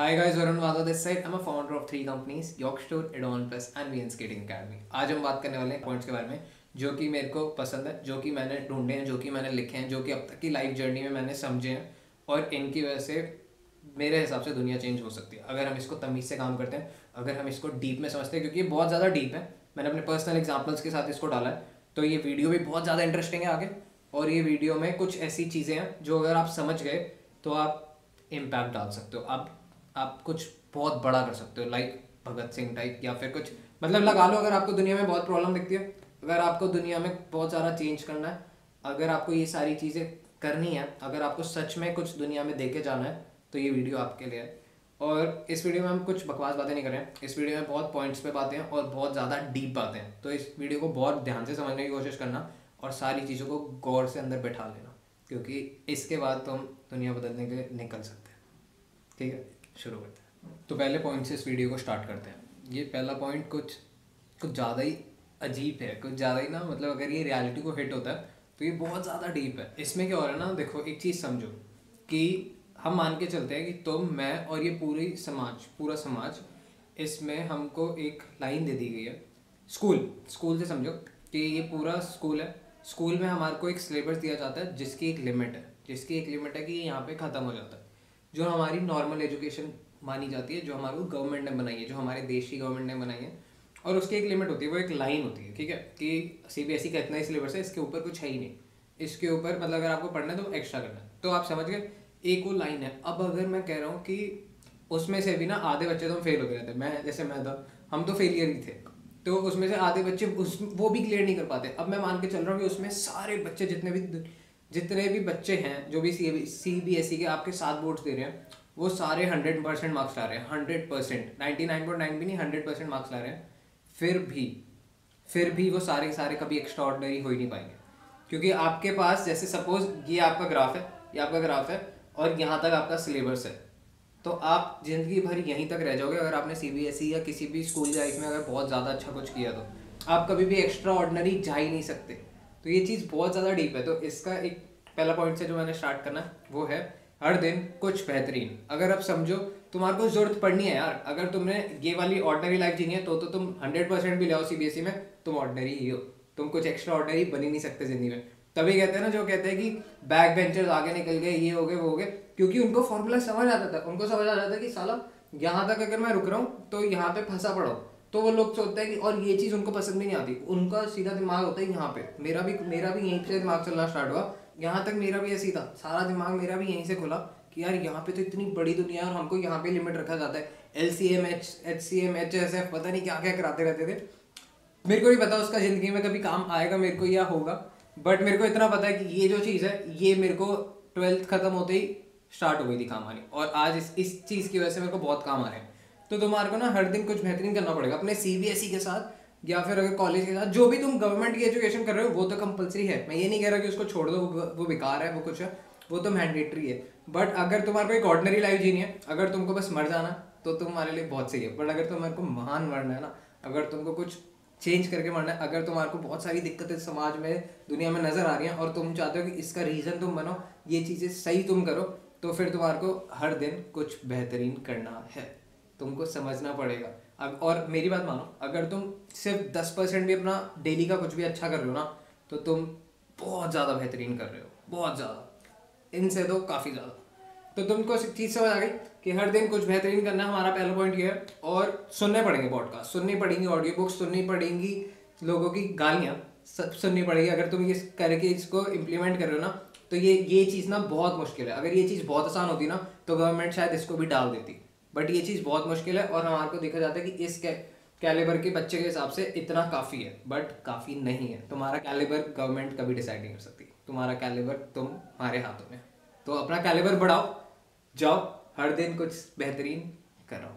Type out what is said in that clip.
Hi guys, Varun Wada this side. I'm a founder of three companies, York Store, Edon Plus and VN Skating Academy. आज हम बात करने वाले हैं points के बारे में जो कि मेरे को पसंद है जो कि मैंने ढूंढे हैं जो कि मैंने लिखे हैं जो कि अब तक की लाइफ जर्नी में मैंने समझे हैं और इनकी वजह से मेरे हिसाब से दुनिया चेंज हो सकती है। अगर हम इसको तमीज़ से काम करते हैं अगर हम इसको डीप में समझते हैं क्योंकि ये बहुत ज़्यादा डीप है। मैंने अपने पर्सनल एग्जाम्पल्स के साथ इसको डाला है। तो ये वीडियो भी बहुत ज़्यादा इंटरेस्टिंग है आगे। और ये वीडियो में कुछ ऐसी चीज़ें हैं जो अगर आप समझ गए तो आप इम्पैक्ट डाल सकते हो। आप आप कुछ बहुत बड़ा कर सकते हो लाइक भगत सिंह टाइप या फिर कुछ मतलब लगा लो अगर आपको दुनिया में बहुत प्रॉब्लम दिखती है, अगर आपको दुनिया में बहुत सारा चेंज करना है, अगर आपको ये सारी चीज़ें करनी है, अगर आपको सच में कुछ दुनिया में देखे जाना है तो ये वीडियो आपके लिए है। और इस वीडियो में हम कुछ बकवास बातें नहीं कर रहे हैं, इस वीडियो में बहुत पॉइंट्स पे बातें हैं और बहुत ज़्यादा डीप बातें हैं। तो इस वीडियो को बहुत ध्यान से समझने की कोशिश करना और सारी चीज़ों को गौर से अंदर बैठा लेना, क्योंकि इसके बाद तो हम दुनिया बदलने के लिए निकल सकते हैं। ठीक है? शुरू करते हैं। तो पहले पॉइंट से इस वीडियो को स्टार्ट करते हैं। ये पहला पॉइंट कुछ कुछ ज़्यादा ही अजीब है, कुछ ज़्यादा ही ना मतलब अगर ये रियलिटी को हिट होता है तो ये बहुत ज़्यादा डीप है। इसमें क्या हो रहा है ना, देखो, एक चीज़ समझो कि हम मान के चलते हैं कि तुम, मैं और ये पूरी समाज, पूरा समाज, इसमें हमको एक लाइन दे दी गई है। स्कूल स्कूल से समझो कि ये पूरा स्कूल है। स्कूल में हमारे को एक सिलेबस दिया जाता है, जिसकी एक लिमिट है। जिसकी एक लिमिट है कि यहाँ पे ख़त्म हो जाता है। जो हमारी नॉर्मल एजुकेशन मानी जाती है, जो हमारे गवर्नमेंट ने बनाई है, जो हमारे देश की गवर्नमेंट ने बनाई है, और उसकी एक लिमिट होती है, वो एक लाइन होती है, ठीक है? कि सी बी एस ई का इतना ही सिलेबस है इसके ऊपर कुछ है ही नहीं। इसके ऊपर मतलब अगर आपको पढ़ना है तो एक्स्ट्रा करना है। तो आप समझ गए? एक वो लाइन है। अब अगर मैं कह रहा हूँ कि उसमें से भी ना आधे बच्चे तो हम फेल होते रहते मैं, जैसे मैं था, हम तो फेलियर ही थे। तो उसमें से आधे बच्चे उस, वो भी क्लियर नहीं कर पाते। अब मैं मान के चल रहा हूँ कि उसमें सारे बच्चे जितने भी जितने भी बच्चे हैं, जो भी सी सी बी एस ई के आपके सात बोर्ड्स दे रहे हैं, वो सारे हंड्रेड परसेंट मार्क्स ला रहे हैं hundred percent ninety nine point nine भी नहीं हंड्रेड परसेंट मार्क्स ला रहे हैं. फिर भी फिर भी वो सारे सारे कभी एक्स्ट्रा ऑर्डनरी हो ही नहीं पाएँगे. क्योंकि आपके पास, जैसे सपोज़ ये आपका ग्राफ है, ये आपका ग्राफ है, और यहाँ तक आपका सिलेबस है. तो आप ज़िंदगी भर यहीं तक रह जाओगे, अगर आपने सी बी एस ई या किसी भी स्कूल लाइफ में अगर बहुत ज़्यादा अच्छा कुछ किया तो. आप कभी भी एक्स्ट्रा ऑर्डनरी जा ही नहीं सकते. तो ये चीज़ बहुत ज़्यादा डीप है। तो इसका एक पहला पॉइंट से जो मैंने स्टार्ट करना, वो है, हर दिन कुछ बेहतरीन। अगर आप समझो, तुम्हारे को ज़रूरत पड़नी है यार। अगर तुमने ये वाली ऑर्डनरी लाइफ जीनी है तो तो तुम हंड्रेड परसेंट भी लाओ सी में, तुम ऑर्डनरी ही हो। तुम कुछ एक्स्ट्रा ऑर्डनरी बन ही नहीं सकते ज़िंदगी में। तभी कहते हैं ना, जो कहते हैं कि बैक बेंचर्स आगे निकल गए, ये हो गए, वो हो गए, क्योंकि उनको फॉर्मूला समझ आता था। उनको समझ आ जाता कि साला, यहाँ तक अगर मैं रुक रहा हूँ तो यहाँ पे फंसा पड़ा तो वो लोग सोचते हैं कि, और ये चीज़ उनको पसंद भी नहीं आती। उनका सीधा दिमाग होता है यहाँ पे। मेरा भी मेरा भी यहीं से दिमाग चलना स्टार्ट हुआ। यहाँ तक मेरा भी ऐसी था सारा दिमाग मेरा भी यहीं से खुला कि यार यहाँ पे तो इतनी बड़ी दुनिया है और हमको यहाँ पे लिमिट रखा जाता है। L C M H H C M H S F पता नहीं क्या क्या कराते रहते थे। मेरे को नहीं पता उसका ज़िंदगी में कभी काम आएगा मेरे को या होगा। बट मेरे को इतना पता है कि ये जो चीज़ है, ये मेरे को ट्वेल्थ खत्म होते ही स्टार्ट हो गई थी काम आनी। और आज इस इस चीज़ की वजह से मेरे को बहुत काम आ रहे हैं। तो तुम्हारे को ना हर दिन कुछ बेहतरीन करना पड़ेगा, अपने सीबीएसई के साथ, या फिर अगर कॉलेज के साथ, जो भी तुम गवर्नमेंट की एजुकेशन कर रहे हो, वो तो कंपलसरी है। मैं ये नहीं कह रहा कि उसको छोड़ दो, वो बेकार है, वो कुछ है, वो तो मैंडेटरी है। बट अगर तुम्हारे को एक ऑर्डनरी लाइफ जीनी है, अगर तुमको बस मर जाना तो तुम्हारे लिए बहुत सही है। बट अगर तुम्हारे को महान मरना है ना, अगर तुमको कुछ चेंज करके मरना है, अगर तुम्हारे को बहुत सारी दिक्कतें समाज में, दुनिया में नज़र आ रही हैं, और तुम चाहते हो कि इसका रीज़न तुम बनो, ये चीज़ें सही तुम करो तो फिर तुम्हारे को हर दिन कुछ बेहतरीन करना है। तुमको समझना पड़ेगा। अब, और मेरी बात मानो, अगर तुम सिर्फ़ दस परसेंट भी अपना डेली का कुछ भी अच्छा कर रहे हो ना तो तुम बहुत ज़्यादा बेहतरीन कर रहे हो, बहुत ज़्यादा। इनसे तो काफ़ी ज़्यादा। तो तुमको चीज़ समझ आ गई कि हर दिन कुछ बेहतरीन करना हमारा पहला पॉइंट ये है, और सुनने पड़ेंगे पॉडकास्ट सुननी पड़ेंगी ऑडियो बुक्स सुननी पड़ेंगी लोगों की गालियाँ, सब सुननी पड़ेगी। अगर तुम ये करके इसको इम्प्लीमेंट कर रहे हो ना तो ये ये चीज़ ना बहुत मुश्किल है। अगर ये चीज़ बहुत आसान होती ना तो गवर्नमेंट शायद इसको भी डाल देती। बट ये चीज़ बहुत मुश्किल है और हमारे को देखा जाता है कि इस कैलेबर के बच्चे के हिसाब से इतना काफ़ी है बट काफ़ी नहीं है। तुम्हारा कैलेबर गवर्नमेंट कभी डिसाइड नहीं कर सकती। तुम्हारा कैलेबर तुम हमारे हाथों में तो अपना कैलेबर बढ़ाओ, जाओ, हर दिन कुछ बेहतरीन कराओ